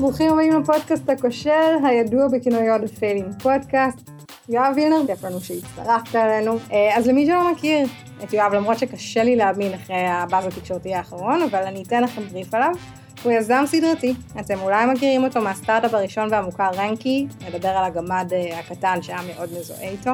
ברוכים הבאים לפודקאסט הכושל, הידוע בכינויו The Failing Podcast. יואב וילנר, כיף לנו שהצטרפת אלינו. אה, אז למי שלא מכיר את יואב, למרות שקשה לי להאמין אחרי הבאז התקשורתי האחרון, אבל אני אתן לכם בריף עליו. הוא יזם סדרתי, אתם אולי מכירים אותו מהסטארט-אפ הראשון והמוכר Ranky, מדבר על הגמד אה, הקטן שהיה מאוד מזוהה איתו.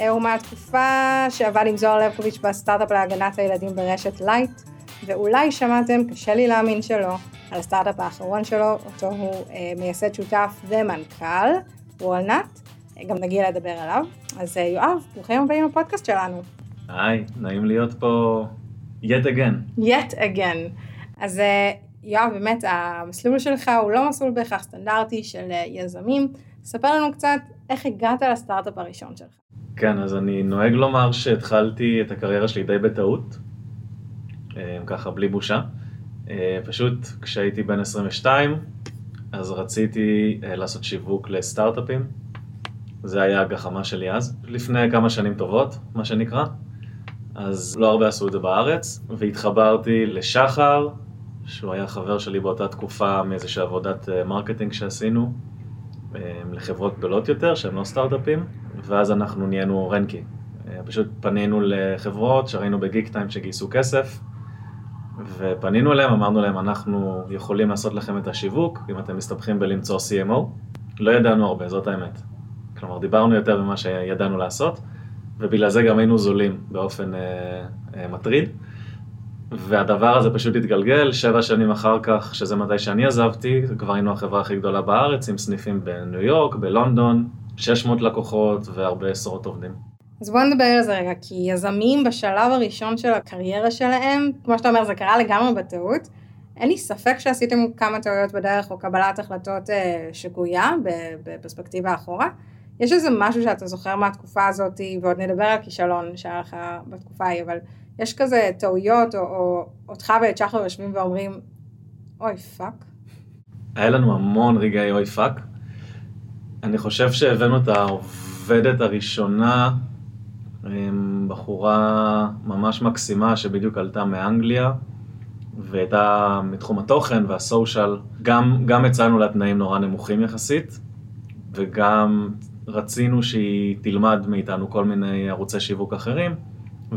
אה, הוא מהתקופה שעבד עם זוהר לבקוביץ' בסטארט-אפ להגנת הילדים ברשת L1ght, ואולי שמעתם, קשה לי להאמין שלא, על הסטארט-אפ האחרון שלו, אותו הוא אה, מייסד שותף ומנכ"ל, וולנאט, גם נגיע לדבר עליו. אז יואב, ברוכים הבאים לפודקאסט שלנו. היי, נעים להיות פה yet again. yet again. אז יואב, באמת, המסלול שלך הוא לא מסלול בהכרח סטנדרטי של יזמים. ספר לנו קצת איך הגעת לסטארט-אפ הראשון שלך. כן, אז אני נוהג לומר שהתחלתי את הקריירה שלי די בטעות, אה, ככה בלי בושה. אה, פשוט כשהייתי בן 22, אז רציתי אה, לעשות שיווק לסטארט-אפים. זה היה הגחמה שלי אז, לפני כמה שנים טובות, מה שנקרא. אז לא הרבה עשו את זה בארץ, והתחברתי לשחר, שהוא היה חבר שלי באותה תקופה מאיזושהי עבודת marketing שעשינו, לחברות גדולות יותר, שהן לא סטארט-אפים. ואז אנחנו נהיינו Ranky. אה, פשוט פנינו לחברות שראינו בגיק טיים שגייסו כסף, ופנינו אליהם, אמרנו להם, אנחנו יכולים לעשות לכם את השיווק, אם אתם מסתבכים בלמצוא CMO. לא ידענו הרבה, זאת האמת. כלומר, דיברנו יותר ממה שידענו לעשות, ובגלל זה גם היינו זולים באופן אה, אה, מטריד. והדבר הזה פשוט התגלגל, שבע שנים אחר כך, שזה מתי שאני עזבתי, כבר היינו החברה הכי גדולה בארץ, עם סניפים בניו יורק, בלונדון, 600 לקוחות והרבה עשרות עובדים. אז בוא נדבר על זה רגע, כי יזמים בשלב הראשון של הקריירה שלהם, כמו שאתה אומר, זה קרה לגמרי בטעות. אין לי ספק שעשיתם כמה טעויות בדרך או קבלת החלטות אה, שגויה בפרספקטיבה אחורה. יש איזה משהו שאתה זוכר מהתקופה הזאת, ועוד נדבר על כישלון שהיה לך בתקופה ההיא, אבל יש כזה טעויות, או, או אותך ואת שחר יושבים ואומרים, אוי fuck. היה לנו המון רגעי אוי fuck. אני חושב שהבאנו את העובדת הראשונה, בחורה ממש מקסימה שבדיוק עלתה מאנגליה, והייתה מתחום התוכן וה social. גם, גם הצענו לה תנאים נורא נמוכים יחסית, וגם רצינו שהיא תלמד מאיתנו כל מיני ערוצי שיווק אחרים,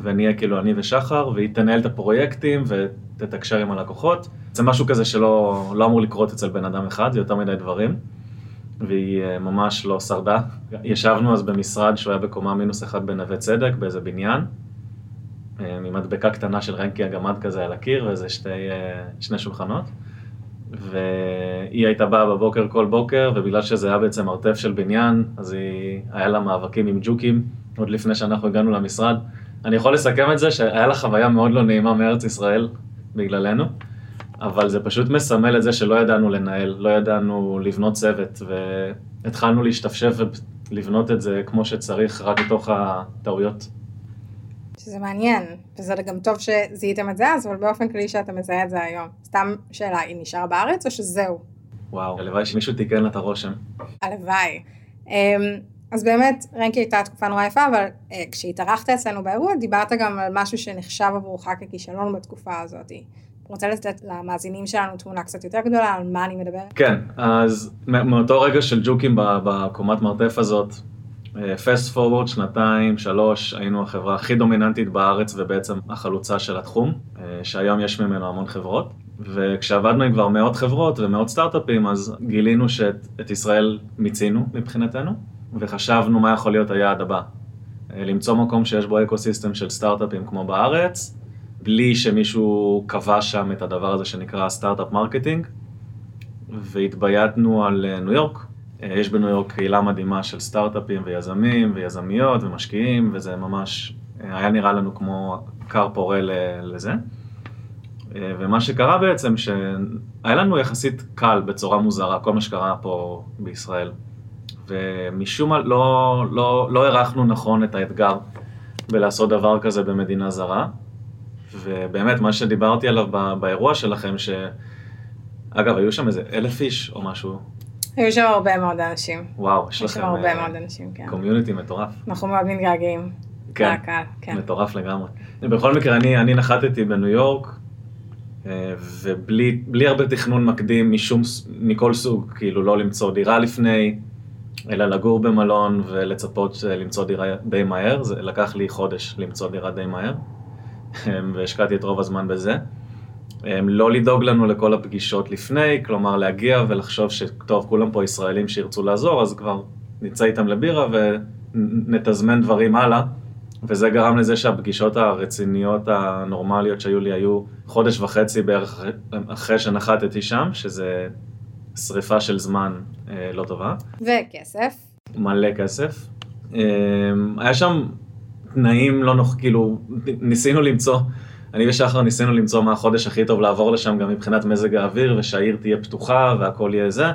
ונהיה כאילו אני ושחר, והיא תנהל את הפרויקטים ותתקשר עם הלקוחות. זה משהו כזה שלא לא אמור לקרות אצל בן אדם אחד, זה יותר מדי דברים. והיא אה, ממש לא שרדה. ישבנו אז במשרד שהוא היה בקומה מינוס אחד בנווה צדק, באיזה בניין, אה, עם מדבקה קטנה של רנקי הגמד כזה על הקיר, ואיזה שתי, אה, שני שולחנות. והיא הייתה באה בבוקר כל בוקר, ובגלל שזה היה בעצם מרתף של בניין, אז היא, היה לה מאבקים עם ג'וקים, עוד לפני שאנחנו הגענו למשרד. אני יכול לסכם את זה שהיה לה חוויה מאוד לא נעימה מארץ ישראל, בגללנו. אבל זה פשוט מסמל את זה שלא ידענו לנהל, לא ידענו לבנות צוות, והתחלנו להשתפשף ולבנות את זה כמו שצריך, רק מתוך הטעויות. שזה מעניין, וזה גם טוב שזיהיתם את זה אז, אבל באופן כללי שאתה מזהה את זה היום. סתם שאלה, היא נשארה בארץ או שזהו? וואו, הלוואי שמישהו תיקן לה את הרושם. הלוואי. אמ, אז באמת, רנקי הייתה תקופה נורא יפה, אבל אה, כשהתארחת אצלנו באירוע, דיברת גם על משהו שנחשב עבורך ככישלון בתקופה הזאת. רוצה לתת למאזינים שלנו תמונה קצת יותר גדולה על מה אני מדברת? כן, אז מאותו רגע של ג'וקים בקומת מרתף הזאת, פסט אה, פורוורד, שנתיים, שלוש, היינו החברה הכי דומיננטית בארץ ובעצם החלוצה של התחום, אה, שהיום יש ממנו המון חברות. וכשעבדנו עם כבר מאות חברות ומאות סטארט-אפים, אז גילינו שאת ישראל מיצינו מבחינתנו, וחשבנו מה יכול להיות היעד הבא. אה, למצוא מקום שיש בו ecosystem של סטארט-אפים כמו בארץ, בלי שמישהו קבע שם את הדבר הזה שנקרא סטארט-אפ marketing, והתבייתנו על אה, ניו יורק. אה, יש בניו יורק קהילה מדהימה של סטארט-אפים ויזמים ויזמיות ומשקיעים, וזה ממש אה, היה נראה לנו כמו כר פורה לזה. ומה שקרה בעצם, שהיה לנו יחסית קל בצורה מוזרה, כל מה שקרה פה בישראל. ומשום מה לא, לא, לא הערכנו נכון את האתגר בלעשות דבר כזה במדינה זרה. ובאמת, מה שדיברתי עליו באירוע שלכם, שאגב, היו שם איזה אלף איש או משהו. היו שם הרבה מאוד אנשים. וואו, יש לכם... היו שם הרבה מאוד אנשים, כן. קומיוניטי מטורף. אנחנו מאוד מתגעגעים. כן, כן, מטורף לגמרי. בכל מקרה, אני, אני נחתתי בניו יורק, ובלי בלי הרבה תכנון מקדים משום, מכל סוג, כאילו לא למצוא דירה לפני, אלא לגור במלון ולצפות למצוא דירה די מהר, זה לקח לי חודש למצוא דירה די מהר, והשקעתי את רוב הזמן בזה. לא לדאוג לנו לכל הפגישות לפני, כלומר להגיע ולחשוב שטוב, כולם פה ישראלים שירצו לעזור, אז כבר נצא איתם לבירה ונתזמן דברים הלאה. וזה גרם לזה שהפגישות הרציניות הנורמליות שהיו לי היו חודש וחצי בערך אחרי שנחתתי שם, שזה שריפה של זמן אה, לא טובה. וכסף. מלא כסף. אה, היה שם תנאים לא נוח, כאילו, ניסינו למצוא, אני ושחר ניסינו למצוא מה החודש הכי טוב לעבור לשם גם מבחינת מזג האוויר, ושהעיר תהיה פתוחה והכל יהיה זה.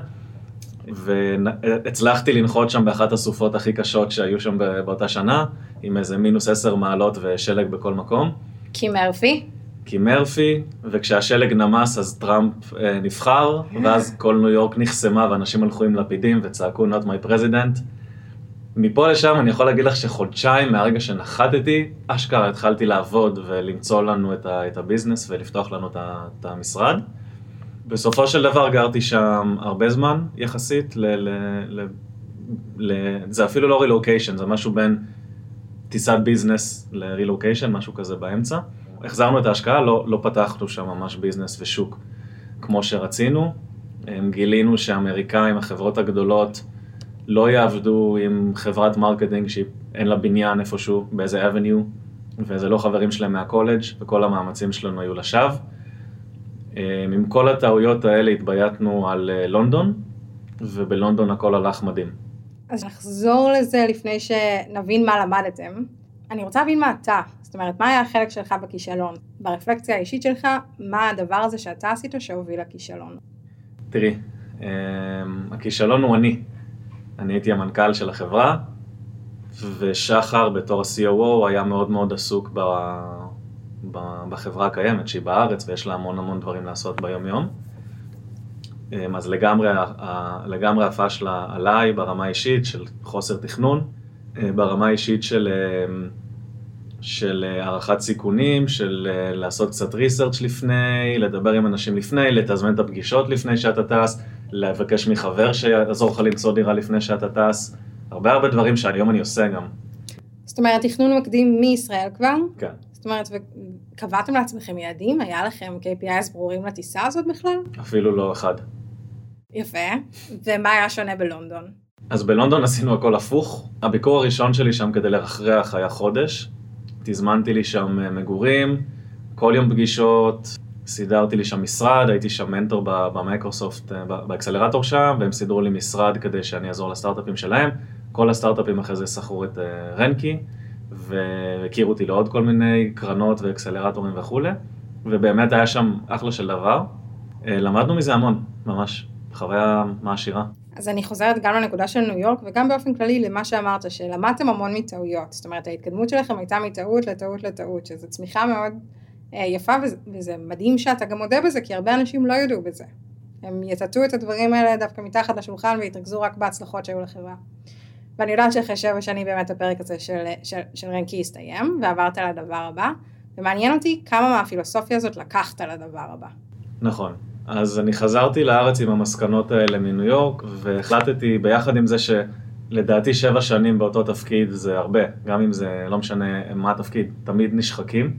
והצלחתי לנחות שם באחת הסופות הכי קשות שהיו שם באותה שנה, עם איזה מינוס עשר מעלות ושלג בכל מקום. כי מרפי? כי מרפי, וכשהשלג נמס אז טראמפ אה, נבחר, ואז כל ניו יורק נחסמה ואנשים הלכו עם לפידים וצעקו not my president. מפה לשם אני יכול להגיד לך שחודשיים מהרגע שנחתתי, אשכרה התחלתי לעבוד ולמצוא לנו את, ה, את הביזנס ולפתוח לנו את, ה, את המשרד. בסופו של דבר גרתי שם הרבה זמן יחסית, ל, ל, ל, ל, זה אפילו לא רילוקיישן, זה משהו בין טיסת business לרילוקיישן, משהו כזה באמצע. החזרנו את ההשקעה, לא, לא פתחנו שם ממש business ושוק כמו שרצינו. גילינו שהאמריקאים, החברות הגדולות, לא יעבדו עם חברת marketing שאין לה בניין איפשהו, באיזה avenue, וזה לא חברים שלהם מהקולג' וכל המאמצים שלנו היו לשווא. עם כל הטעויות האלה התבייתנו על אה, לונדון, ובלונדון הכל הלך מדהים. אז נחזור לזה לפני שנבין מה למדתם. אני רוצה להבין מה אתה, זאת אומרת, מה היה החלק שלך בכישלון? ברפלקציה האישית שלך, מה הדבר הזה שאתה עשית שהוביל לכישלון? תראי, אמ, הכישלון הוא אני. אני הייתי המנכ"ל של החברה, ושחר בתור ה-COO היה מאוד מאוד עסוק ב... בחברה הקיימת שהיא בארץ ויש לה המון המון דברים לעשות ביום יום. אמ, אז לגמרי, לגמרי הפאשלה עליי ברמה האישית של חוסר תכנון, אה, ברמה האישית של, אמ, של אה, הערכת סיכונים, של אה, לעשות קצת ריסרצ' לפני, לדבר עם אנשים לפני, לתזמן את הפגישות לפני שאתה טס, לבקש מחבר שיעזור לך למצוא דירה לפני שאתה טס, הרבה הרבה דברים שהיום אני עושה גם. זאת אומרת, תכנון מקדים מישראל כבר? כן. זאת אומרת, וקבעתם לעצמכם יעדים? היה לכם KPIs ברורים לטיסה הזאת בכלל? אפילו לא אחד. יפה. ומה היה שונה בלונדון? אז בלונדון עשינו הכל הפוך. הביקור הראשון שלי שם כדי לרחרח היה חודש. תזמנתי לי שם אה, מגורים, כל יום פגישות, סידרתי לי שם משרד, הייתי שם מנטור במייקרוסופט, אה, באקסלרטור שם, והם סידרו לי משרד כדי שאני אעזור לסטארט-אפים שלהם. כל הסטארט-אפים אחרי זה שכרו את אה, רנקי, והכירו אותי לעוד כל מיני קרנות ואקסלרטורים וכולי, ובאמת היה שם אחלה של דבר. למדנו מזה המון, ממש. חוויה מעשירה. אז אני חוזרת גם לנקודה של ניו יורק וגם באופן כללי למה שאמרת, שלמדתם המון מטעויות. זאת אומרת, ההתקדמות שלכם הייתה מטעות לטעות לטעות, שזו צמיחה מאוד אה, יפה וזה, וזה מדהים שאתה גם מודה בזה, כי הרבה אנשים לא יודו בזה. הם יטטו את הדברים האלה דווקא מתחת לשולחן ויתרכזו רק בהצלחות שהיו לחברה. ואני יודעת שאחרי שבע שנים באמת הפרק הזה של, של, של רנקי הסתיים, ועברת לדבר הבא, ומעניין אותי כמה מהפילוסופיה הזאת לקחת לדבר הבא. נכון. אז אני חזרתי לארץ עם המסקנות האלה מניו יורק, והחלטתי ביחד עם זה שלדעתי שבע שנים באותו תפקיד זה הרבה, גם אם זה לא משנה מה התפקיד, תמיד נשחקים,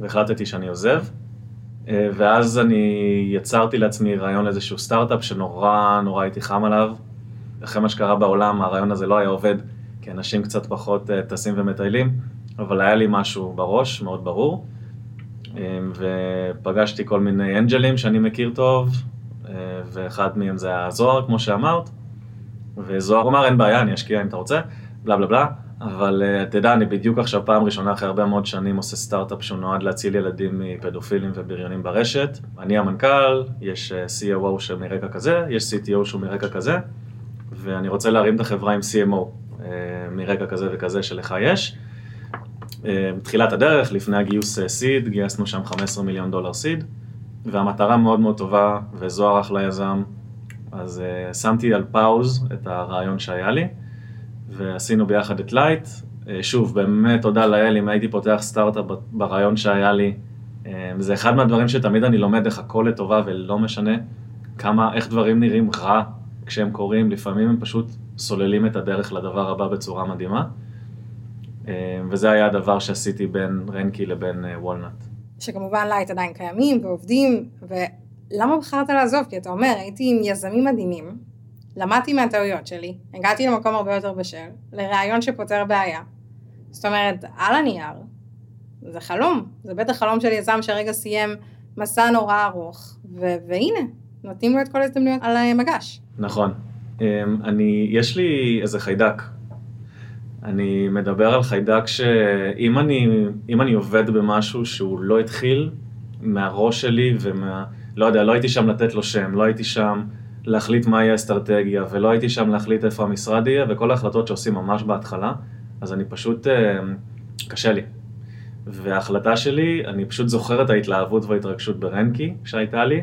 והחלטתי שאני עוזב. אה, ואז אני יצרתי לעצמי רעיון לאיזשהו סטארט-אפ שנורא נורא הייתי חם עליו. אחרי מה שקרה בעולם, הרעיון הזה לא היה עובד, כי אנשים קצת פחות אה, טסים ומטיילים, אבל היה לי משהו בראש, מאוד ברור. אמ, ופגשתי כל מיני אנג'לים שאני מכיר טוב, אה, ואחד מהם זה הזוהר, כמו שאמרת, וזוהר אמר, אין בעיה, אני אשקיע אם אתה רוצה, בלה בלה בלה, אבל אה, אתה יודע, אני בדיוק עכשיו פעם ראשונה אחרי הרבה מאוד שנים עושה סטארט-אפ שהוא נועד להציל ילדים מפדופילים ובריונים ברשת. אני המנכ"ל, יש אה, COO שמרקע כזה, יש CTO שהוא מרקע כזה, ואני רוצה להרים את החברה עם CMO מרקע כזה וכזה שלך יש. אה, תחילת הדרך, לפני הגיוס seed, אה, גייסנו שם 15 מיליון דולר seed, והמטרה מאוד מאוד טובה, וזוהר אחלה יזם, אז שמתי על pause את הרעיון שהיה לי, ועשינו ביחד את לייט. Uh, שוב, באמת תודה לאל, אם הייתי פותח סטארט-אפ ברעיון שהיה לי, אה, זה אחד מהדברים שתמיד אני לומד איך הכל לטובה ולא משנה כמה, איך דברים נראים רע כשהם קורים, לפעמים הם פשוט סוללים את הדרך לדבר הבא בצורה מדהימה. אה, וזה היה הדבר שעשיתי בין רנקי לבין אה, וולנט. שכמובן לייט עדיין קיימים ועובדים, ולמה בחרת לעזוב? כי אתה אומר, הייתי עם יזמים מדהימים, למדתי מהטעויות שלי, הגעתי למקום הרבה יותר בשל, לרעיון שפותר בעיה. זאת אומרת, על הנייר, זה חלום, זה בטח חלום של יזם שרגע סיים מסע נורא ארוך, ו- והנה, נותנים לו את כל ההזדמנויות על המגש. נכון. אמ, אני, יש לי איזה חיידק. אני מדבר על חיידק שאם אני, אני עובד במשהו שהוא לא התחיל מהראש שלי ומה... לא יודע, לא הייתי שם לתת לו שם, לא הייתי שם להחליט מהי האסטרטגיה, ולא הייתי שם להחליט איפה המשרד יהיה, וכל ההחלטות שעושים ממש בהתחלה, אז אני פשוט, אמ, קשה לי. וההחלטה שלי, אני פשוט זוכר את ההתלהבות וההתרגשות ברנקי שהייתה לי,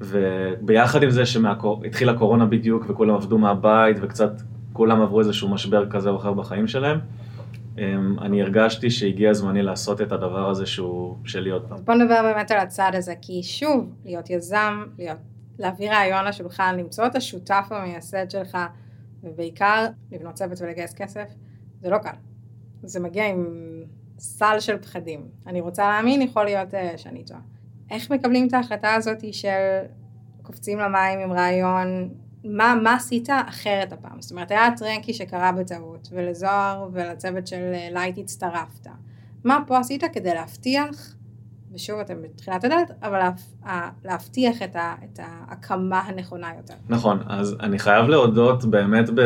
וביחד עם זה שהתחילה קורונה בדיוק וכולם עבדו מהבית וקצת כולם עברו איזשהו משבר כזה או אחר בחיים שלהם, אמ, אני הרגשתי שהגיע זמני לעשות את הדבר הזה שהוא שלי עוד פעם. בוא נדבר באמת על הצד הזה, כי שוב, להיות יזם, להיות, להביא רעיון לשולחן, למצוא את השותף המייסד שלך, ובעיקר לבנות צוות ולגייס כסף, זה לא קל. זה מגיע עם סל של פחדים. אני רוצה להאמין, יכול להיות uh, שאני טועה. איך מקבלים את ההחלטה הזאת של קופצים למים עם רעיון, מה, מה עשית אחרת הפעם? זאת אומרת, היה את רנקי שקרה בטעות, ולזוהר ולצוות של אה, לייט הצטרפת. מה פה עשית כדי להבטיח, ושוב אתם בתחילת הדרך, אבל להבטיח את, ה, את ההקמה הנכונה יותר. נכון, אז אני חייב להודות באמת ב...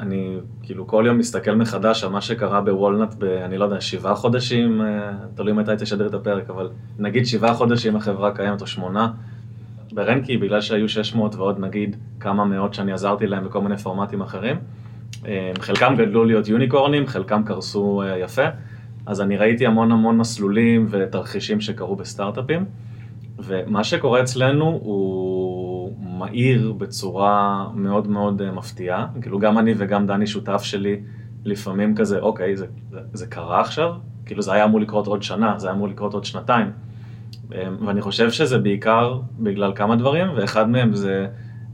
אני כאילו כל יום מסתכל מחדש על מה שקרה בוולנט ב... אני לא יודע, שבעה חודשים, אה, תלוי מתי תשדר את הפרק, אבל נגיד שבעה חודשים החברה קיימת או שמונה. ברנקי, בגלל שהיו 600 ועוד נגיד כמה מאות שאני עזרתי להם בכל מיני פורמטים אחרים, אה, חלקם גדלו להיות יוניקורנים, חלקם קרסו אה, יפה, אז אני ראיתי המון המון מסלולים ותרחישים שקרו בסטארט-אפים, ומה שקורה אצלנו הוא מהיר בצורה מאוד מאוד אה, מפתיעה, כאילו גם אני וגם דני שותף שלי לפעמים כזה, אוקיי, זה, זה, זה קרה עכשיו? כאילו זה היה אמור לקרות עוד שנה, זה היה אמור לקרות עוד שנתיים. אמ, ואני חושב שזה בעיקר בגלל כמה דברים, ואחד מהם זה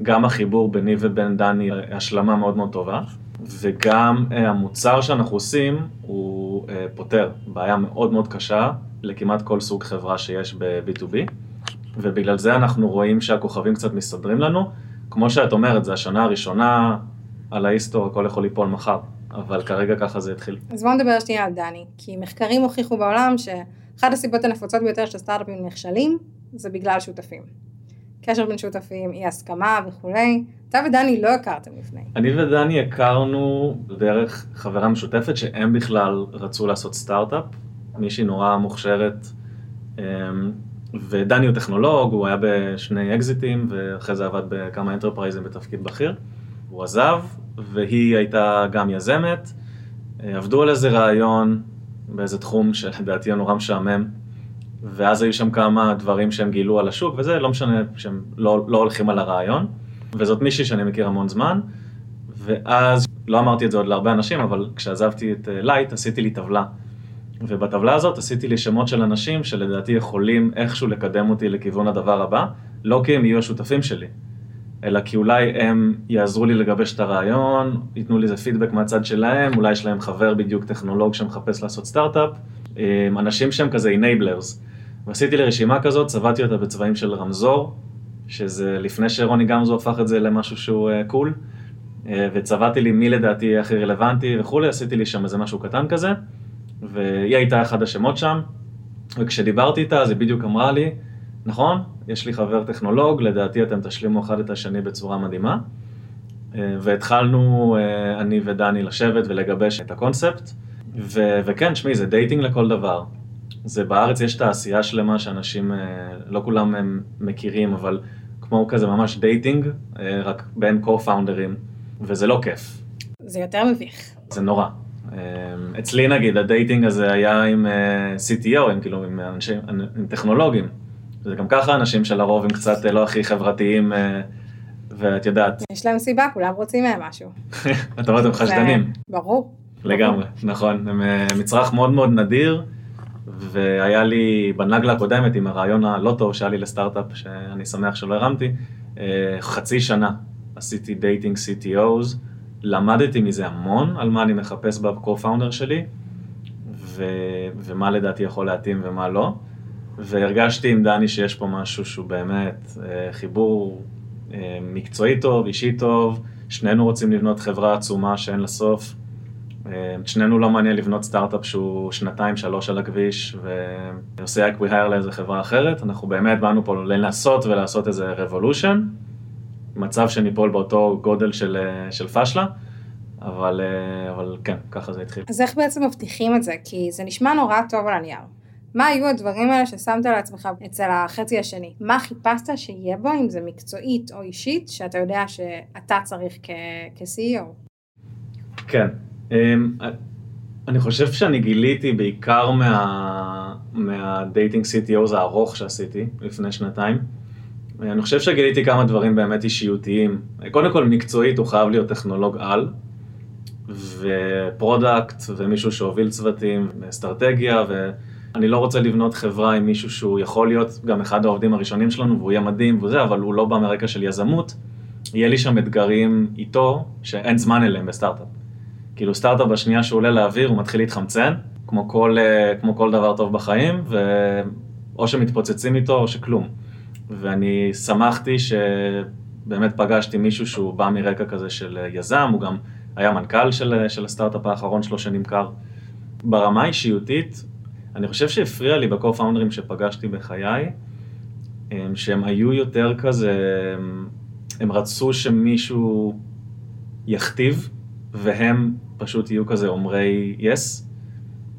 גם החיבור ביני ובין דני, השלמה מאוד מאוד טובה, וגם אה, המוצר שאנחנו עושים הוא אה, פותר בעיה מאוד מאוד קשה לכמעט כל סוג חברה שיש ב-B2B, ובגלל זה אנחנו רואים שהכוכבים קצת מסתדרים לנו. כמו שאת אומרת, זו השנה הראשונה על ההיסטור, הכל יכול ליפול מחר, אבל כרגע ככה זה התחיל. אז בואו נדבר שנייה על דני, כי מחקרים הוכיחו בעולם ש... אחת הסיבות הנפוצות ביותר שסטארט-אפים נכשלים, זה בגלל שותפים. קשר בין שותפים, אי הסכמה וכולי. אתה ודני לא הכרתם לפני. אני ודני הכרנו דרך חברה משותפת שהם בכלל רצו לעשות סטארט-אפ, מישהי נורא מוכשרת, אמ, ודני הוא טכנולוג, הוא היה בשני אקזיטים, ואחרי זה עבד בכמה enterprise-ים בתפקיד בכיר. הוא עזב, והיא הייתה גם יזמת, עבדו על איזה רעיון, באיזה תחום שלדעתי הוא נורא משעמם, ואז היו שם כמה דברים שהם גילו על השוק, וזה לא משנה שהם לא, לא הולכים על הרעיון, וזאת מישהי שאני מכיר המון זמן, ואז, לא אמרתי את זה עוד להרבה אנשים, אבל כשעזבתי את לייט עשיתי לי טבלה. ובטבלה הזאת עשיתי לי שמות של אנשים שלדעתי יכולים איכשהו לקדם אותי לכיוון הדבר הבא, לא כי הם יהיו השותפים שלי, אלא כי אולי הם יעזרו לי לגבש את הרעיון, ייתנו לי איזה פידבק מהצד שלהם, אולי יש להם חבר בדיוק טכנולוג שמחפש לעשות סטארט-אפ, אנשים שהם כזה enablers. ועשיתי לי רשימה כזאת, צבעתי אותה בצבעים של רמזור, שזה לפני שרוני גמזו הפך את זה למשהו שהוא קול, cool, uh, וצבעתי לי מי לדעתי הכי רלוונטי וכולי, עשיתי לי שם איזה משהו קטן כזה, והיא הייתה אחד השמות שם, וכשדיברתי איתה אז היא בדיוק אמרה לי, נכון, יש לי חבר טכנולוג, לדעתי אתם תשלימו אחד את השני בצורה מדהימה. אה, והתחלנו, אה, אני ודני, לשבת ולגבש את הקונספט. ו- וכן, שמי, זה dating לכל דבר. זה בארץ יש תעשייה שלמה שאנשים, אה, לא כולם הם מכירים, אבל כמו כזה ממש dating, רק בין co-founders, וזה לא כיף. זה יותר מביך. זה נורא. אצלי נגיד, ה dating הזה היה עם CTO, עם כאילו, עם אנשים, עם טכנולוגים. זה גם ככה אנשים שלרוב הם קצת לא הכי חברתיים, אה, ואת יודעת. יש להם סיבה, כולם רוצים מהם משהו. את אומרת, הם חשדנים. ברור. לגמרי, נכון. הם אה, מצרך מאוד מאוד נדיר, והיה לי בנגלה הקודמת עם הרעיון הלא טוב שהיה לי לסטארט-אפ, שאני שמח שלא הרמתי, אה, חצי שנה עשיתי dating CTOs, למדתי מזה המון על מה אני מחפש ב-co-founder שלי, ו, ומה לדעתי יכול להתאים ומה לא, והרגשתי עם דני שיש פה משהו שהוא באמת אה, חיבור אה, מקצועי טוב, אישי טוב, שנינו רוצים לבנות חברה עצומה שאין לה סוף. את שנינו לא מעניין לבנות סטארט-אפ שהוא שנתיים, שלוש על הכביש ועושה אקוויהר לאיזה חברה אחרת, אנחנו באמת באנו פה לנסות ולעשות איזה רבולושן, מצב שניפול באותו גודל של, של פשלה, אבל, אבל כן, ככה זה התחיל. אז איך בעצם מבטיחים את זה? כי זה נשמע נורא טוב על הנייר. מה היו הדברים האלה ששמת לעצמך אצל החצי השני? מה חיפשת שיהיה בו, אם זה מקצועית או אישית, שאתה יודע שאתה צריך כ-CEO? כן, אמ, אני חושב שאני גיליתי בעיקר מה, מה dating CTOs הארוך שעשיתי לפני שנתיים. אני חושב שגיליתי כמה דברים באמת אישיותיים. קודם כל, מקצועית הוא חייב להיות טכנולוג על, ו product, ומישהו שהוביל צוותים, אסטרטגיה, ואני לא רוצה לבנות חברה עם מישהו שהוא יכול להיות גם אחד העובדים הראשונים שלנו, והוא יהיה מדהים וזה, אבל הוא לא בא מרקע של יזמות. יהיה לי שם אתגרים איתו, שאין זמן אליהם בסטארט-אפ. כאילו סטארט-אפ בשנייה שהוא עולה לאוויר הוא מתחיל להתחמצן, כמו כל, אה, כמו כל דבר טוב בחיים, ואו שמתפוצצים איתו או שכלום. ואני שמחתי שבאמת פגשתי מישהו שהוא בא מרקע כזה של יזם, הוא גם היה מנכ"ל של, של הסטארט-אפ האחרון שלו שנמכר. ברמה האישיותית, אני חושב שהפריע לי בקו-פאונדרים שפגשתי בחיי, שהם היו יותר כזה, הם רצו שמישהו יכתיב, והם פשוט יהיו כזה אומרי yes,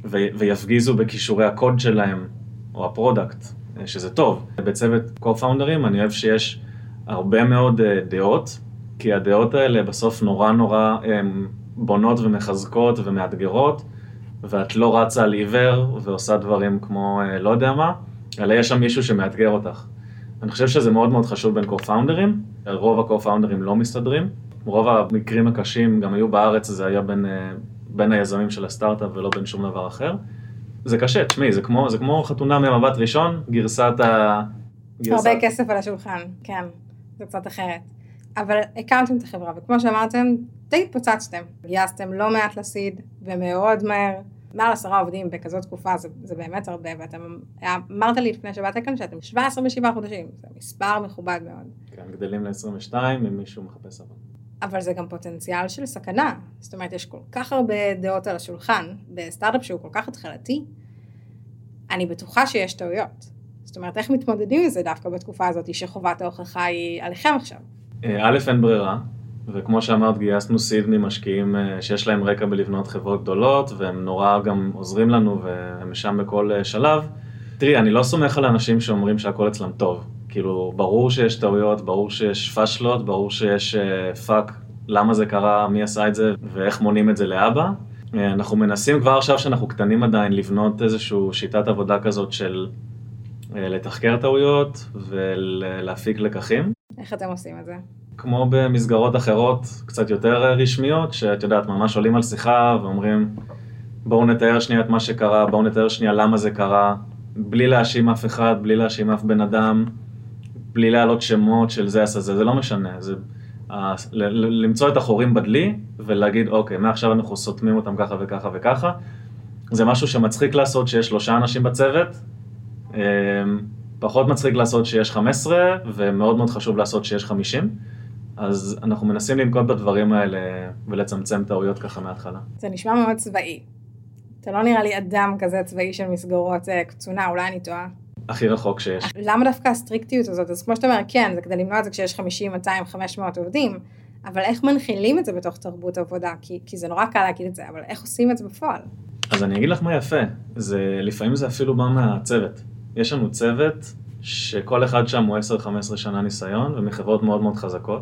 ו- ויפגיזו בכישורי הקוד שלהם, או ה product, שזה טוב. בצוות co-founders אני אוהב שיש הרבה מאוד אה, דעות, כי הדעות האלה בסוף נורא נורא בונות ומחזקות ומאתגרות, ואת לא רצה על עיוור ועושה דברים כמו אה, לא יודע מה, אלא יש שם מישהו שמאתגר אותך. אני חושב שזה מאוד מאוד חשוב בין co-founders, רוב ה-co-founders לא מסתדרים, רוב המקרים הקשים גם היו בארץ, זה היה בין, אה, בין היזמים של הסטארט-אפ ולא בין שום דבר אחר. זה קשה, תשמעי, זה כמו, זה כמו חתונה ממבט ראשון, גרסת ה... גרסת... הרבה כסף על השולחן, כן, זה קצת אחרת. אבל הקמתם את החברה, וכמו שאמרתם, די התפוצצתם. גייסתם לא מעט לסיד, ומאוד מהר. מעל עשרה עובדים בכזאת תקופה, זה, זה באמת הרבה, ואתם אמרת לי לפני שבאת כאן שאתם 17 ו-7 חודשים, זה מספר מכובד מאוד. כן, גדלים ל-22 אם מישהו מחפש עבודה. אבל זה גם פוטנציאל של סכנה. זאת אומרת, יש כל כך הרבה דעות על השולחן, בסטארט-אפ שהוא כל כך התחלתי, אני בטוחה שיש טעויות. זאת אומרת, איך מתמודדים עם זה דווקא בתקופה הזאת שחובת ההוכחה היא עליכם עכשיו? אה, א', אין ברירה, וכמו שאמרת, גייסנו סיד ממשקיעים אה, שיש להם רקע בלבנות חברות גדולות, והם נורא גם עוזרים לנו, והם שם בכל אה, שלב. תראי, אני לא סומך על אנשים שאומרים שהכל אצלם טוב. כאילו, ברור שיש טעויות, ברור שיש פאשלות, ברור שיש fuck, uh, למה זה קרה, מי עשה את זה ואיך מונעים את זה להבא. Uh, אנחנו מנסים כבר עכשיו שאנחנו קטנים עדיין לבנות איזושהי שיטת עבודה כזאת של uh, לתחקר טעויות ולהפיק לקחים. איך אתם עושים את זה? כמו במסגרות אחרות, קצת יותר רשמיות, שאת יודעת, ממש עולים על שיחה ואומרים, בואו נתאר שנייה את מה שקרה, בואו נתאר שנייה למה זה קרה, בלי להאשים אף אחד, בלי להאשים אף בן אדם. בלי להעלות שמות של זה עשה זה, זה לא משנה, זה למצוא את החורים בדלי ולהגיד אוקיי, מעכשיו אנחנו סותמים אותם ככה וככה וככה, זה משהו שמצחיק לעשות שיש שלושה אנשים בצוות, אמ, פחות מצחיק לעשות שיש 15 ומאוד מאוד חשוב לעשות שיש 50. אז אנחנו מנסים לנקוט בדברים האלה ולצמצם טעויות ככה מההתחלה. זה נשמע מאוד צבאי. אתה לא נראה לי אדם כזה צבאי של מסגרות אה, קצונה, אולי אני טועה. הכי רחוק שיש. למה דווקא הסטריקטיות הזאת? אז כמו שאתה אומר, כן, זה כדי למנוע את זה כשיש 50, 200, 500 עובדים, אבל איך מנחילים את זה בתוך תרבות עבודה? כי, כי זה נורא קל להגיד את זה, אבל איך עושים את זה בפועל? אז אני אגיד לך מה יפה, זה, לפעמים זה אפילו בא מהצוות. יש לנו צוות שכל אחד שם הוא 10-15 שנה ניסיון ומחברות מאוד מאוד חזקות.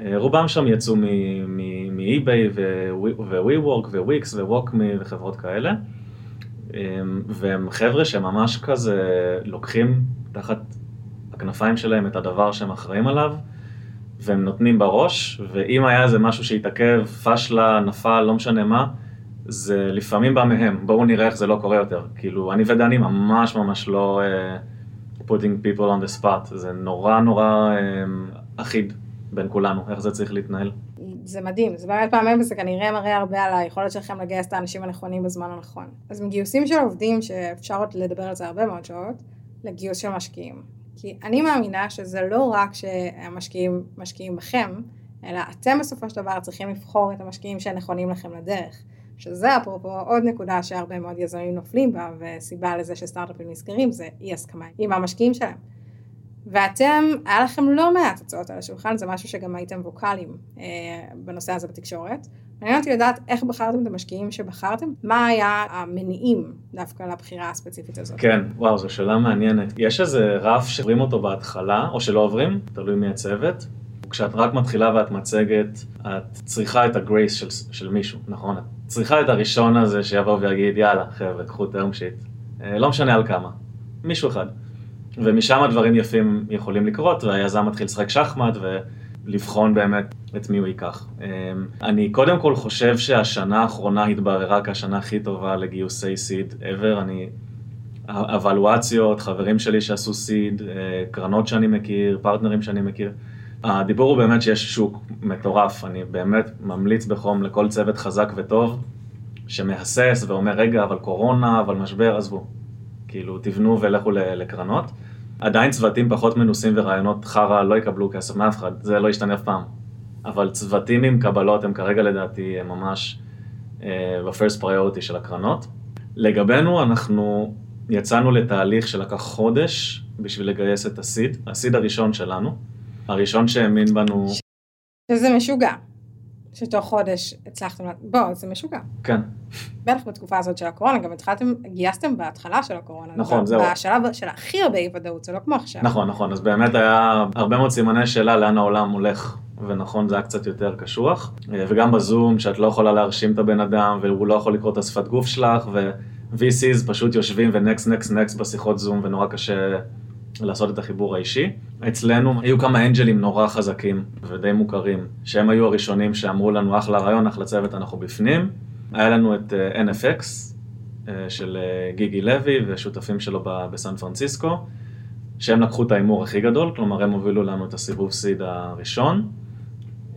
אה, רובם שם יצאו מ-eBay ו-WeWork ו-Wix ו-Walkme וחברות כאלה. אמ, והם חבר'ה שממש כזה לוקחים תחת הכנפיים שלהם את הדבר שהם אחראים עליו, והם נותנים בראש, ואם היה איזה משהו שהתעכב, פשלה, נפל, לא משנה מה, זה לפעמים בא מהם, בואו נראה איך זה לא קורה יותר. כאילו, אני ודני ממש ממש לא uh, putting people on the spot, זה נורא נורא uh, אחיד בין כולנו, איך זה צריך להתנהל. זה מדהים, זה באמת פעמים וזה כנראה מראה הרבה על היכולת שלכם לגייס את האנשים הנכונים בזמן הנכון. אז מגיוסים של עובדים, שאפשר עוד לדבר על זה הרבה מאוד שעות, לגיוס של משקיעים. כי אני מאמינה שזה לא רק שהמשקיעים משקיעים בכם, אלא אתם בסופו של דבר צריכים לבחור את המשקיעים שנכונים לכם לדרך. שזה אפרופו עוד נקודה שהרבה מאוד יזמים נופלים בה, וסיבה לזה שסטארט-אפים נסגרים זה אי הסכמה עם המשקיעים שלהם. ואתם, היה לכם לא מעט הצעות על השולחן, זה משהו שגם הייתם ווקאליים אה, בנושא הזה בתקשורת. מעניין אותי לדעת איך בחרתם את המשקיעים שבחרתם, מה היה המניעים דווקא לבחירה הספציפית הזאת. כן, וואו, זו שאלה מעניינת. יש איזה רף שעוברים אותו בהתחלה, או שלא עוברים, תלוי מי הצוות. כשאת רק מתחילה ואת מצגת, את צריכה את הגרייס של, של מישהו, נכון? את צריכה את הראשון הזה שיבוא ויגיד, יאללה, חבר'ה, קחו טרם שיט. אה, לא משנה על כמה, מישהו אחד. ומשם הדברים יפים יכולים לקרות, והיזם מתחיל לשחק שחמט ולבחון באמת את מי הוא ייקח. אמ, אני קודם כל חושב שהשנה האחרונה התבררה כשנה הכי טובה לגיוסי סיד ever. אני... אבלואציות, חברים שלי שעשו סיד, אה, קרנות שאני מכיר, פרטנרים שאני מכיר. הדיבור הוא באמת שיש שוק מטורף, אני באמת ממליץ בחום לכל צוות חזק וטוב, שמהסס ואומר, רגע, אבל קורונה, אבל משבר, עזבו. כאילו, תבנו ולכו לקרנות. עדיין צוותים פחות מנוסים ורעיונות חרא לא יקבלו כסף מאף אחד, זה לא ישתנה אף פעם. אבל צוותים עם קבלות הם כרגע לדעתי הם ממש ב-first uh, priority של הקרנות. לגבינו, אנחנו יצאנו לתהליך שלקח חודש בשביל לגייס את הסיד, הסיד הראשון שלנו, הראשון שהאמין בנו. שזה משוגע. שתוך חודש הצלחתם, בוא, זה משוגע. כן. בטח בתקופה הזאת של הקורונה, גם התחלתם, גייסתם בהתחלה של הקורונה. נכון, זהו. בשלב של הכי הרבה אי ודאות, זה לא כמו עכשיו. נכון, נכון, אז באמת היה הרבה מאוד סימני שאלה לאן העולם הולך, ונכון, זה היה קצת יותר קשוח. וגם בזום, שאת לא יכולה להרשים את הבן אדם, והוא לא יכול לקרוא את השפת גוף שלך, ו-VCs פשוט יושבים ונקסט, נקסט, נקסט בשיחות זום, ונורא קשה לעשות את החיבור האישי. אצלנו היו כמה אנג'לים נורא חזקים ודי מוכרים, שהם היו הראשונים שאמרו לנו אחלה רעיון, אחלה צוות, אנחנו בפנים. היה לנו את uh, NFX uh, של uh, גיגי לוי ושותפים שלו בסן פרנסיסקו, שהם לקחו את ההימור הכי גדול, כלומר הם הובילו לנו את הסיבוב סיד הראשון.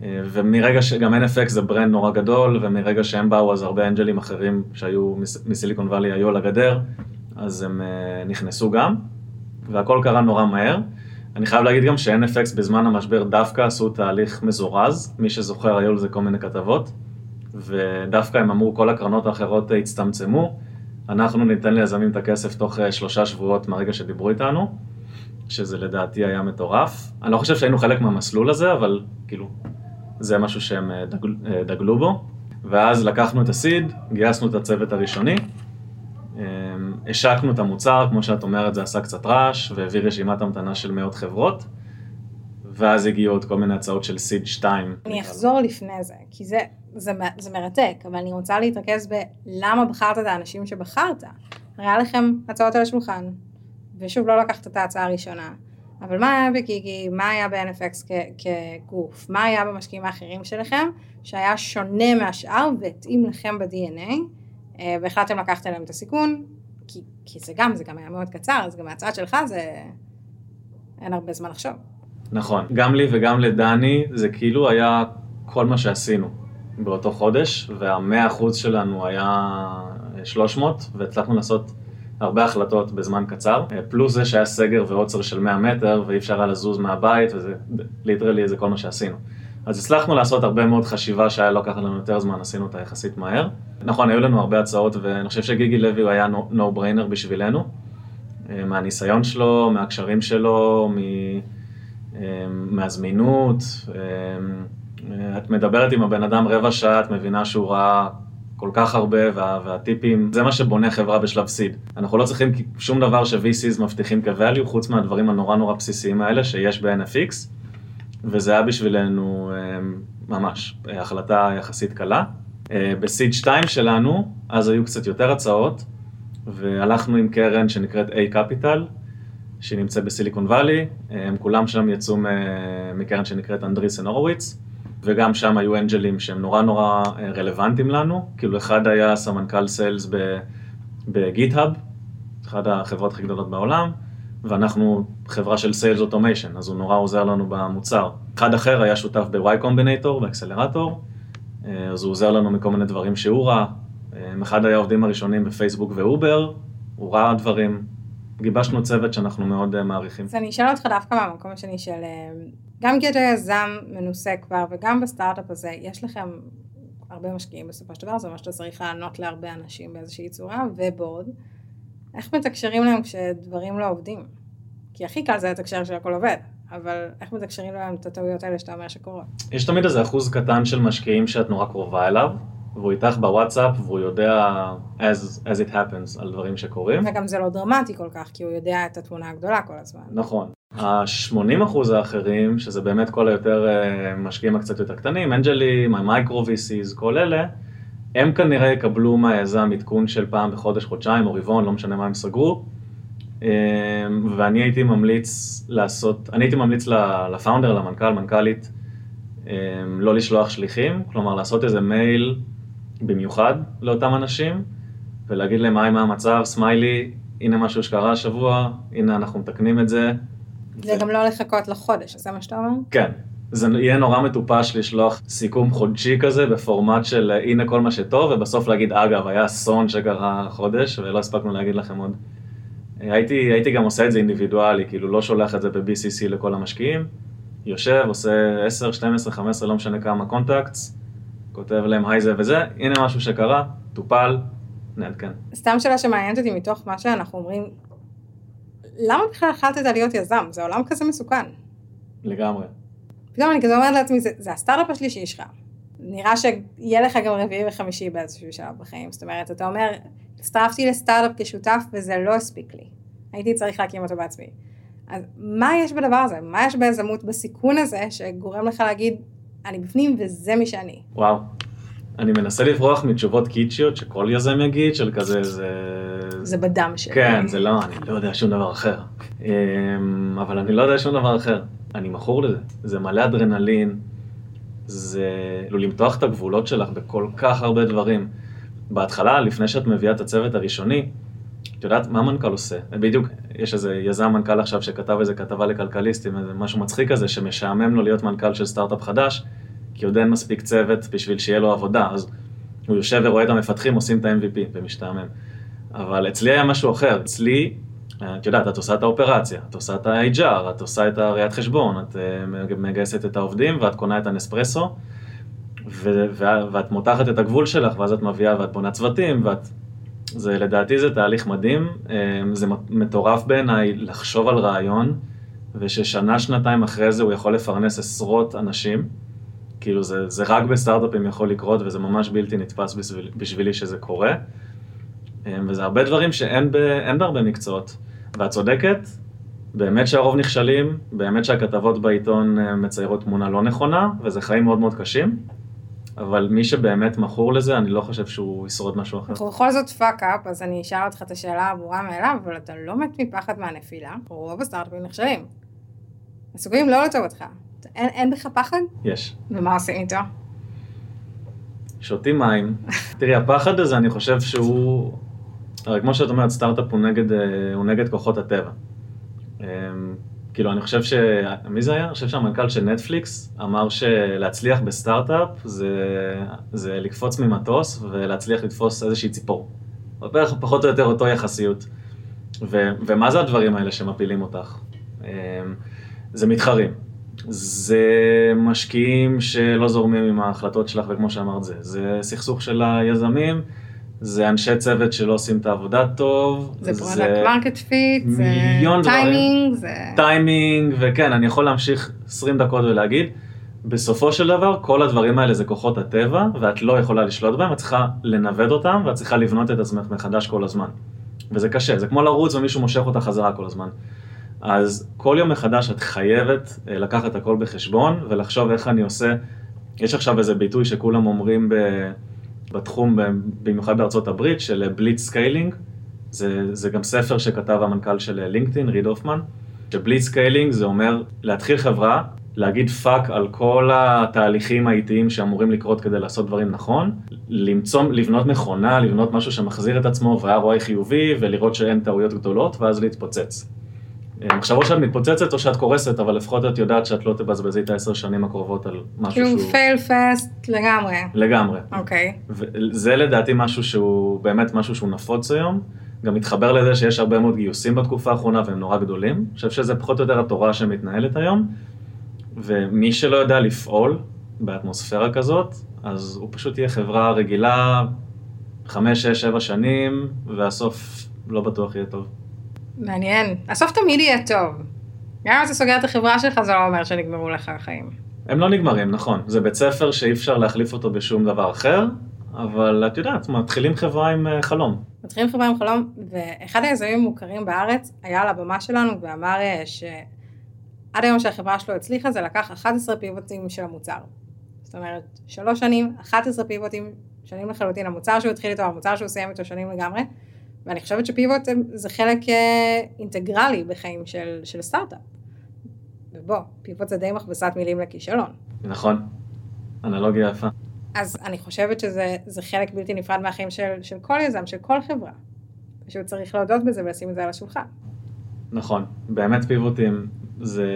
ומרגע שגם NFX זה ברנד נורא גדול, ומרגע שהם באו אז הרבה אנג'לים אחרים שהיו מסיליקון וואלי היו על הגדר, אז הם נכנסו גם. והכל קרה נורא מהר. אני חייב להגיד גם ש-NFX בזמן המשבר דווקא עשו תהליך מזורז, מי שזוכר היו לזה כל מיני כתבות, ודווקא הם אמרו כל הקרנות האחרות הצטמצמו, אנחנו ניתן ליזמים את הכסף תוך אה, שלושה שבועות מהרגע שדיברו איתנו, שזה לדעתי היה מטורף. אני לא חושב שהיינו חלק מהמסלול הזה, אבל כאילו, זה משהו שהם אה, דגל, אה, דגלו בו. ואז לקחנו את הסיד, גייסנו את הצוות הראשוני, השקנו את המוצר, כמו שאת אומרת, זה עשה קצת רעש, והביא רשימת המתנה של מאות חברות, ואז הגיעו עוד כל מיני הצעות של סיד 2. אני אחזור לפני זה, כי זה, זה, זה מרתק, אבל אני רוצה להתרכז בלמה בחרת את האנשים שבחרת. הרי היה לכם הצעות על השולחן, ושוב, לא לקחת את ההצעה הראשונה. אבל מה היה בגיגי, מה היה ב-NFX כגוף, מה היה במשקיעים האחרים שלכם, שהיה שונה מהשאר והתאים לכם ב-DNA, והחלטתם לקחת עליהם את הסיכון, כי, כי זה גם, זה גם היה מאוד קצר, אז גם מהצד שלך זה... אין הרבה זמן לחשוב. נכון, גם לי וגם לדני, זה כאילו היה כל מה שעשינו באותו חודש, והמאה אחוז שלנו היה 300, והצלחנו לעשות הרבה החלטות בזמן קצר, פלוס זה שהיה סגר ועוצר של 100 מטר, ואי אפשר היה לזוז מהבית, וזה ליטרלי זה כל מה שעשינו. אז הצלחנו לעשות הרבה מאוד חשיבה שהיה לוקח לנו יותר זמן, עשינו אותה יחסית מהר. נכון, היו לנו הרבה הצעות, ואני חושב שגיגי לוי הוא היה no brainer בשבילנו, אה, מהניסיון שלו, מהקשרים שלו, אה, מהזמינות. אה, את מדברת עם הבן אדם רבע שעה, את מבינה שהוא ראה כל כך הרבה, וה, והטיפים, זה מה שבונה חברה בשלב סיד. אנחנו לא צריכים שום דבר ש-VCs מבטיחים כ-value, חוץ מהדברים הנורא נורא בסיסיים האלה שיש ב-NFX. וזה היה בשבילנו אה, ממש החלטה יחסית קלה. אה, בסיד 2 שלנו, אז היו קצת יותר הצעות, והלכנו עם קרן שנקראת A Capital, שנמצאת בסיליקון וואלי, הם כולם שם יצאו מקרן שנקראת אנדריסן הורוביץ, וגם שם היו אנג'לים שהם נורא נורא אה, רלוונטיים לנו, כאילו אחד היה סמנכ"ל סיילס בגיט-האב, אחת החברות הכי גדולות בעולם, ואנחנו חברה של sales automation, אז הוא נורא עוזר לנו במוצר. אחד אחר היה שותף ב-Y Combinator, באקסלרטור, אה, אז הוא עוזר לנו מכל מיני דברים שהוא ראה. אה, אחד היה העובדים הראשונים בפייסבוק ואובר, הוא ראה דברים. גיבשנו צוות שאנחנו מאוד אה, מעריכים. אז אני אשאל אותך דווקא מהמקום השני של, גם כי אתה יזם מנוסה כבר, וגם בסטארט-אפ הזה, יש לכם הרבה משקיעים בסופו של דבר, זה אומר שאתה צריך לענות להרבה אנשים באיזושהי צורה, ו board. איך מתקשרים להם כשדברים לא עובדים? כי הכי קל זה לתקשר כשהכל עובד, אבל איך מתקשרים להם את הטעויות האלה שאתה אומר שקורות? יש תמיד איזה אחוז קטן של משקיעים שאת נורא קרובה אליו, והוא איתך בוואטסאפ, והוא יודע as, as it happens על דברים שקורים. וגם זה לא דרמטי כל כך, כי הוא יודע את התמונה הגדולה כל הזמן. נכון. ה-80 אחוז האחרים, שזה באמת כל היותר אה, משקיעים הקצת יותר קטנים, אנג'לים, המייקרו VCs, כל אלה, הם כנראה יקבלו מהיזם עדכון של פעם בחודש, חודשיים או רבעון, לא משנה מה הם סגרו. אמ, ואני הייתי ממליץ לעשות, אני הייתי ממליץ לפאונדר, למנכ"ל, מנכ"לית, אמ, לא לשלוח שליחים, כלומר לעשות איזה מייל במיוחד לאותם אנשים, ולהגיד להם היי מה המצב, סמיילי, הנה משהו שקרה השבוע, הנה אנחנו מתקנים את זה. זה גם לא לחכות לחודש, זה מה שאתה אומר? כן, זה יהיה נורא מטופש לשלוח סיכום חודשי כזה בפורמט של הנה כל מה שטוב, ובסוף להגיד, אגב, היה אסון שקרה החודש, ולא הספקנו להגיד לכם עוד. הייתי, הייתי גם עושה את זה אינדיבידואלי, כאילו לא שולח את זה ב-BCC לכל המשקיעים, יושב, עושה 10, 12, 15, לא משנה כמה contacts, כותב להם היי זה וזה, הנה משהו שקרה, טופל, נעדכן. סתם שאלה שמעניינת אותי מתוך מה שאנחנו אומרים, למה בכלל החלטת להיות יזם? זה עולם כזה מסוכן. לגמרי. פתאום אני כזה אומרת לעצמי, זה, זה הסטארט-אפ השלישי שלך. נראה שיהיה לך גם רביעי וחמישי באיזשהו שלב בחיים. זאת אומרת, אתה אומר, הצטרפתי לסטארט-אפ כשותף וזה לא הספיק לי. הייתי צריך להקים אותו בעצמי. אז מה יש בדבר הזה? מה יש ביזמות בסיכון הזה שגורם לך להגיד, אני בפנים וזה מי שאני? וואו. אני מנסה לברוח מתשובות קיצ'יות שכל יזם יגיד, של כזה, זה... זה בדם שלי. כן, זה לא, אני לא יודע שום דבר אחר. אמ, אבל אני לא יודע שום דבר אחר. אני מכור לזה. זה מלא אדרנלין, זה כאילו למתוח את הגבולות שלך בכל כך הרבה דברים. בהתחלה, לפני שאת מביאה את הצוות הראשוני, את יודעת מה מנכ"ל עושה? בדיוק, יש איזה יזם מנכ"ל עכשיו שכתב איזה כתבה לכלכליסטים, איזה משהו מצחיק כזה, שמשעמם לו להיות מנכ"ל של סטארט-אפ חדש, כי עוד אין מספיק צוות בשביל שיהיה לו עבודה, אז הוא יושב ורואה את המפתחים עושים את ה-MVP ומשתעמם. אבל אצלי היה משהו אחר, אצלי את יודעת, את עושה את האופרציה, את עושה את ה-HR, את עושה את הראיית חשבון, את אה, מגייסת את העובדים ואת קונה את הנספרסו, ו- ואת מותחת את הגבול שלך, ואז את מביאה ואת בונה צוותים, ואת... זה, לדעתי זה תהליך מדהים, אה, זה מטורף בעיניי לחשוב על רעיון, וששנה, שנתיים אחרי זה הוא יכול לפרנס עשרות אנשים. כאילו זה, זה רק בסטארט-אפים יכול לקרות, וזה ממש בלתי נתפס בשביל, בשבילי שזה קורה. אה, וזה הרבה דברים שאין ב, בהרבה מקצועות. ואת צודקת, באמת שהרוב נכשלים, באמת שהכתבות בעיתון אה, מציירות תמונה לא נכונה, וזה חיים מאוד מאוד קשים, אבל מי שבאמת מכור לזה, אני לא חושב שהוא ישרוד משהו אחר. אנחנו בכל זאת fuck up, אז אני אשאל אותך את השאלה הברורה מאליו, אבל אתה לא מת מפחד מהנפילה, רוב הסטארט-אפים נכשלים. הסיכויים לא לטובתך. אין, אין בך פחד? יש. ומה עושים איתו? שותים מים. תראי, הפחד הזה, אני חושב שהוא... הרי כמו שאת אומרת, סטארט-אפ הוא נגד, אה, הוא נגד כוחות הטבע. אמ, כאילו, אני חושב ש... מי זה היה? אני חושב שהמנכ"ל של נטפליקס אמר שלהצליח בסטארט-אפ זה, זה לקפוץ ממטוס ולהצליח לתפוס איזושהי ציפור. בערך פחות או יותר אותו יחסיות. ו, ומה זה הדברים האלה שמפילים אותך? אמ, זה מתחרים. זה משקיעים שלא זורמים עם ההחלטות שלך, וכמו שאמרת זה, זה סכסוך של היזמים. זה אנשי צוות שלא עושים את העבודה טוב. זה product market fit, זה טיימינג, זה... טיימינג, וכן, אני יכול להמשיך 20 דקות ולהגיד, בסופו של דבר, כל הדברים האלה זה כוחות הטבע, ואת לא יכולה לשלוט בהם, את צריכה לנווט אותם, ואת צריכה לבנות את עצמך מחדש כל הזמן. וזה קשה, זה כמו לרוץ ומישהו מושך אותך חזרה כל הזמן. אז כל יום מחדש את חייבת אה, לקחת הכל בחשבון, ולחשוב איך אני עושה, יש עכשיו איזה ביטוי שכולם אומרים ב... בתחום, במיוחד בארצות הברית, של blitz scaling. זה, זה גם ספר שכתב המנכ"ל של לינקדאין, ריד הופמן. ש blitz scaling זה אומר להתחיל חברה להגיד fuck על כל התהליכים האיטיים שאמורים לקרות כדי לעשות דברים נכון, למצוא, לבנות מכונה, לבנות משהו שמחזיר את עצמו ו-ROI חיובי ולראות שאין טעויות גדולות ואז להתפוצץ. עכשיו או שאת מתפוצצת או שאת קורסת, אבל לפחות את יודעת שאת לא תבזבזי את העשר שנים הקרובות על משהו כאילו שהוא... פייל פאסט לגמרי. לגמרי. אוקיי. וזה לדעתי משהו שהוא באמת משהו שהוא נפוץ היום. גם מתחבר לזה שיש הרבה מאוד גיוסים בתקופה האחרונה והם נורא גדולים. אני חושב שזה פחות או יותר התורה שמתנהלת היום. ומי שלא יודע לפעול באטמוספירה כזאת, אז הוא פשוט יהיה חברה רגילה, חמש, שש, שבע שנים, והסוף לא בטוח יהיה טוב. מעניין. הסוף תמיד יהיה טוב. גם אם אתה סוגר את החברה שלך, זה לא אומר שנגמרו לך החיים. הם לא נגמרים, נכון. זה בית ספר שאי אפשר להחליף אותו בשום דבר אחר, אבל את יודעת, מתחילים חברה עם אה, חלום. מתחילים חברה עם חלום, ואחד היזמים המוכרים בארץ היה על הבמה שלנו ואמר אה, שעד היום שהחברה שלו הצליחה זה לקח 11 פיבוטים של המוצר. זאת אומרת, שלוש שנים, 11 פיבוטים שונים לחלוטין, המוצר שהוא התחיל איתו, המוצר שהוא סיים איתו שונים לגמרי, ואני חושבת שפיבוט זה חלק אה, אינטגרלי בחיים של, של סטארט-אפ. ובוא, פיבוט זה די מכבסת מילים לכישלון. נכון, אנלוגיה יפה. אז אני חושבת שזה חלק בלתי נפרד מהחיים של, של כל יזם, של כל חברה. פשוט צריך להודות בזה ולשים את זה על השולחן. נכון, באמת פיבוטים זה,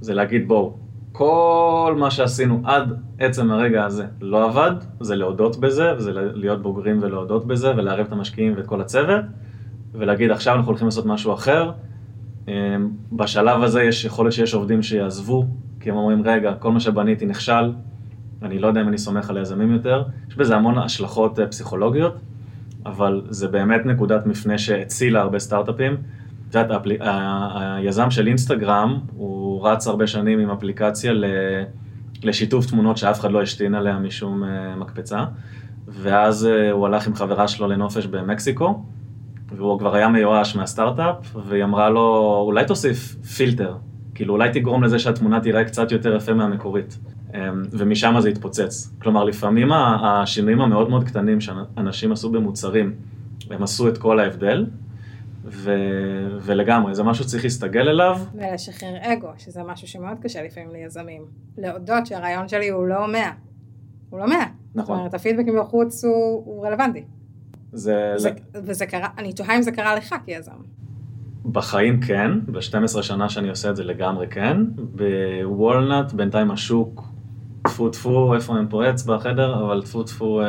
זה להגיד בואו, כל מה שעשינו עד עצם הרגע הזה לא עבד, זה להודות בזה, וזה להיות בוגרים ולהודות בזה, ולערב את המשקיעים ואת כל הצוות, ולהגיד עכשיו אנחנו הולכים לעשות משהו אחר. אמ, בשלב הזה יש יכול להיות שיש עובדים שיעזבו, כי הם אומרים רגע, כל מה שבניתי נכשל, אני לא יודע אם אני סומך על היזמים יותר, יש בזה המון השלכות אה, פסיכולוגיות, אבל זה באמת נקודת מפנה שהצילה הרבה סטארט-אפים. את יודעת. היזם של אינסטגרם, הוא רץ הרבה שנים עם אפליקציה לשיתוף תמונות שאף אחד לא השתין עליה משום אה, מקפצה, ואז אה, הוא הלך עם חברה שלו לנופש במקסיקו, והוא כבר היה מיואש מהסטארט-אפ, והיא אמרה לו, אולי תוסיף פילטר, כאילו אולי תגרום לזה שהתמונה תראה קצת יותר יפה מהמקורית. אמ, ומשם זה התפוצץ. כלומר, לפעמים השינויים המאוד מאוד קטנים שאנשים עשו במוצרים, הם עשו את כל ההבדל, ו... ולגמרי, זה משהו שצריך להסתגל אליו. ולשחרר אגו, שזה משהו שמאוד קשה לפעמים ליזמים. להודות שהרעיון שלי הוא לא מאה. הוא לא מאה. נכון. זאת אומרת, הפידבק מבחוץ הוא, הוא רלוונטי. זה... זה... וזה קרה, אני תוהה אם זה קרה לך כיזם. בחיים כן, ב-12 שנה שאני עושה את זה לגמרי כן. בוולנט בינתיים השוק טפו טפו, איפה אין פה עץ בחדר, אבל טפו טפו, אה,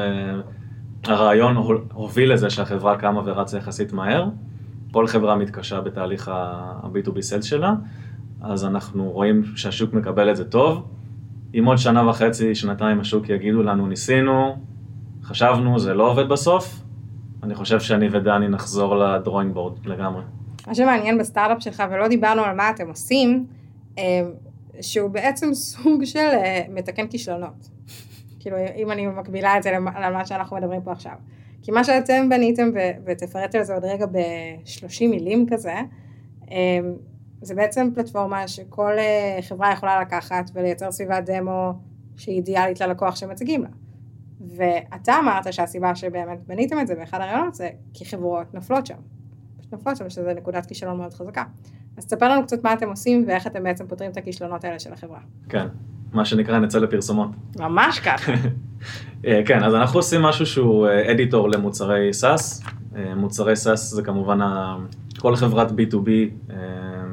הרעיון הוביל לזה שהחברה קמה ורצה יחסית מהר. כל חברה מתקשה בתהליך ה-B2B Sales שלה, אז אנחנו רואים שהשוק מקבל את זה טוב. אם עוד שנה וחצי, שנתיים השוק יגידו לנו, ניסינו, חשבנו, זה לא עובד בסוף, אני חושב שאני ודני נחזור לדרוינג בורד לגמרי. מה שמעניין בסטארט-אפ שלך, ולא דיברנו על מה אתם עושים, אה, שהוא בעצם סוג של אה, מתקן כישלונות. כאילו, אם אני מקבילה את זה למה שאנחנו מדברים פה עכשיו. כי מה שאתם בניתם, ותפרט על זה עוד רגע ב-30 מילים כזה, אמ, זה בעצם פלטפורמה שכל אה, חברה יכולה לקחת ולייצר סביבת דמו שהיא אידיאלית ללקוח שמציגים לה. ואתה אמרת שהסיבה שבאמת בניתם את זה באחד הרעיונות זה כי חברות נופלות שם. נופלות שם, שזה נקודת כישלון מאוד חזקה. אז תספר לנו קצת מה אתם עושים ואיך אתם בעצם פותרים את הכישלונות האלה של החברה. כן, מה שנקרא נצא לפרסומות. ממש ככה. אה, כן, אז אנחנו עושים משהו שהוא אדיטור אה, למוצרי SaaS. אה, מוצרי SaaS זה כמובן כל חברת B2B,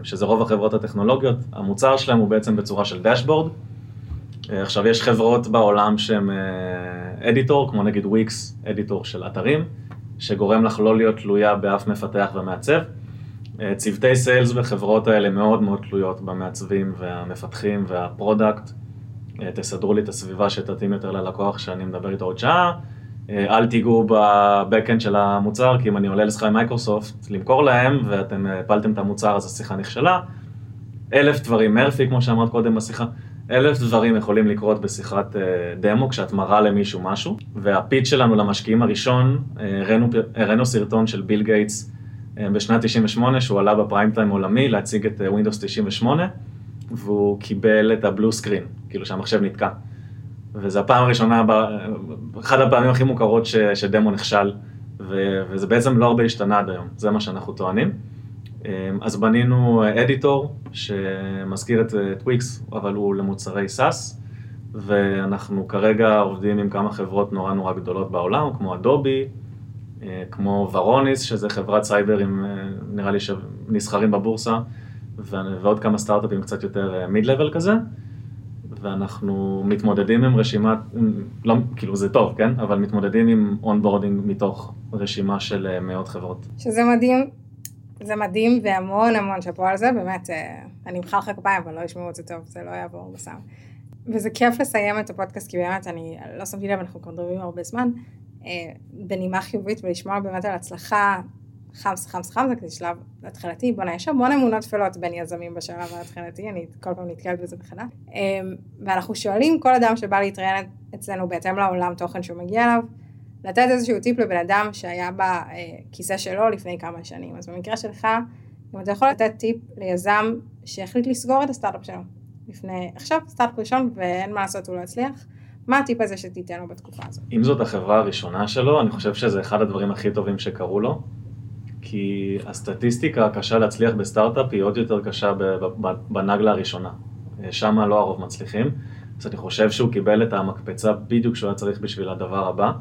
שזה רוב החברות הטכנולוגיות, המוצר שלהם הוא בעצם בצורה של דשבורד. עכשיו יש חברות בעולם שהן אדיטור, כמו נגיד וויקס, אדיטור של אתרים, שגורם לך לא להיות תלויה באף מפתח ומעצב. צוותי sales בחברות האלה מאוד מאוד תלויות במעצבים והמפתחים וה product. אה, תסדרו לי את הסביבה שתתאים יותר ללקוח שאני מדבר איתו עוד שעה, אה, אל תיגעו ב backend של המוצר, כי אם אני עולה לשיחה עם מייקרוסופט למכור להם ואתם הפלתם את המוצר אז השיחה נכשלה. אלף דברים, מרפי כמו שאמרת קודם בשיחה, אלף דברים יכולים לקרות בשיחת אה, דמו כשאת מראה למישהו משהו, וה pitch שלנו למשקיעים הראשון, הראינו סרטון של ביל גייטס בשנת 98 שהוא עלה ב prime time עולמי להציג את Windows 98. והוא קיבל את ה blue screen, כאילו שהמחשב נתקע. וזו הפעם הראשונה, אחת הפעמים הכי מוכרות ש, שדמו נכשל, ו, וזה בעצם לא הרבה השתנה עד היום, זה מה שאנחנו טוענים. אז בנינו editor שמזכיר את וויקס, אבל הוא למוצרי SaaS, ואנחנו כרגע עובדים עם כמה חברות נורא נורא גדולות בעולם, כמו אדובי, כמו ורוניס, שזה חברת סייבר עם, נראה לי, שנסחרים בבורסה, ועוד כמה סטארט-אפים קצת יותר mid-level כזה. ואנחנו מתמודדים עם רשימת, לא, כאילו זה טוב, כן? אבל מתמודדים עם onboarding מתוך רשימה של אה, מאות חברות. שזה מדהים, זה מדהים והמון המון שאפו על זה, באמת, אה, אני אמחא לך כפיים, אבל לא ישמעו את זה טוב, זה לא יעבור בסם. וזה כיף לסיים את הפודקאסט, כי באמת, אני לא שמתי לב, אנחנו כבר מדברים הרבה זמן, אה, בנימה חיובית ולשמוע באמת על הצלחה חמס, חמס, חמס, זה שלב התחלתי, בוא'נה, יש המון אמונות טפלות בין יזמים בשלב ההתחלתי, אני כל פעם נתקלת בזה בכלל. אמ, ואנחנו שואלים כל אדם שבא להתראיין אצלנו בהתאם לעולם תוכן שהוא מגיע אליו, לתת איזשהו טיפ לבן אדם שהיה בכיסא שלו לפני כמה שנים. אז במקרה שלך, אם אתה יכול לתת טיפ ליזם שהחליט לסגור את הסטארט-אפ שלו לפני, עכשיו סטארט-אפ ראשון ואין מה לעשות, הוא לא יצליח, מה הטיפ הזה שתיתן לו בתקופה הזאת? אם זאת החברה הראשונה שלו, אני חושב שזה אחד הדברים הכי טובים שקרו לו. כי הסטטיסטיקה הקשה להצליח בסטארט-אפ היא עוד יותר קשה בנגלה הראשונה. שם לא הרוב מצליחים, אז אני חושב שהוא קיבל את המקפצה בדיוק שהוא היה צריך בשביל הדבר הבא,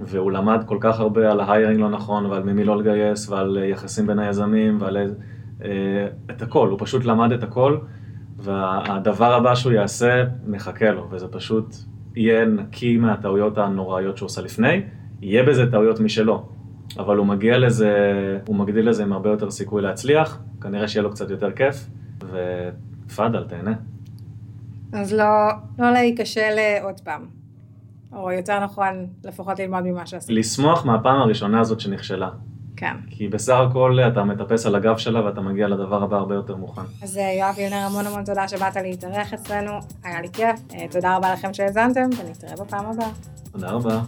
והוא למד כל כך הרבה על ההיירינג לא נכון, ועל ממי לא לגייס, ועל יחסים בין היזמים, ועל אה, את הכל, הוא פשוט למד את הכל, והדבר הבא שהוא יעשה מחכה לו, וזה פשוט יהיה נקי מהטעויות הנוראיות שהוא עושה לפני, יהיה בזה טעויות משלו, אבל הוא מגיע לזה, הוא מגדיל לזה עם הרבה יותר סיכוי להצליח, כנראה שיהיה לו קצת יותר כיף, ותפאדל, תהנה. אז לא, לא להיכשל עוד פעם, או יותר נכון, לפחות ללמוד ממה שעשית. לשמוח מהפעם הראשונה הזאת שנכשלה. כן. כי בסך הכל אתה מטפס על הגב שלה ואתה מגיע לדבר הבא הרבה יותר מוכן. אז אה, יואב וילנר, המון המון תודה שבאת להתארח אצלנו, היה לי כיף. אה, תודה רבה לכם שהאזנתם, ונתראה בפעם הבאה. תודה רבה.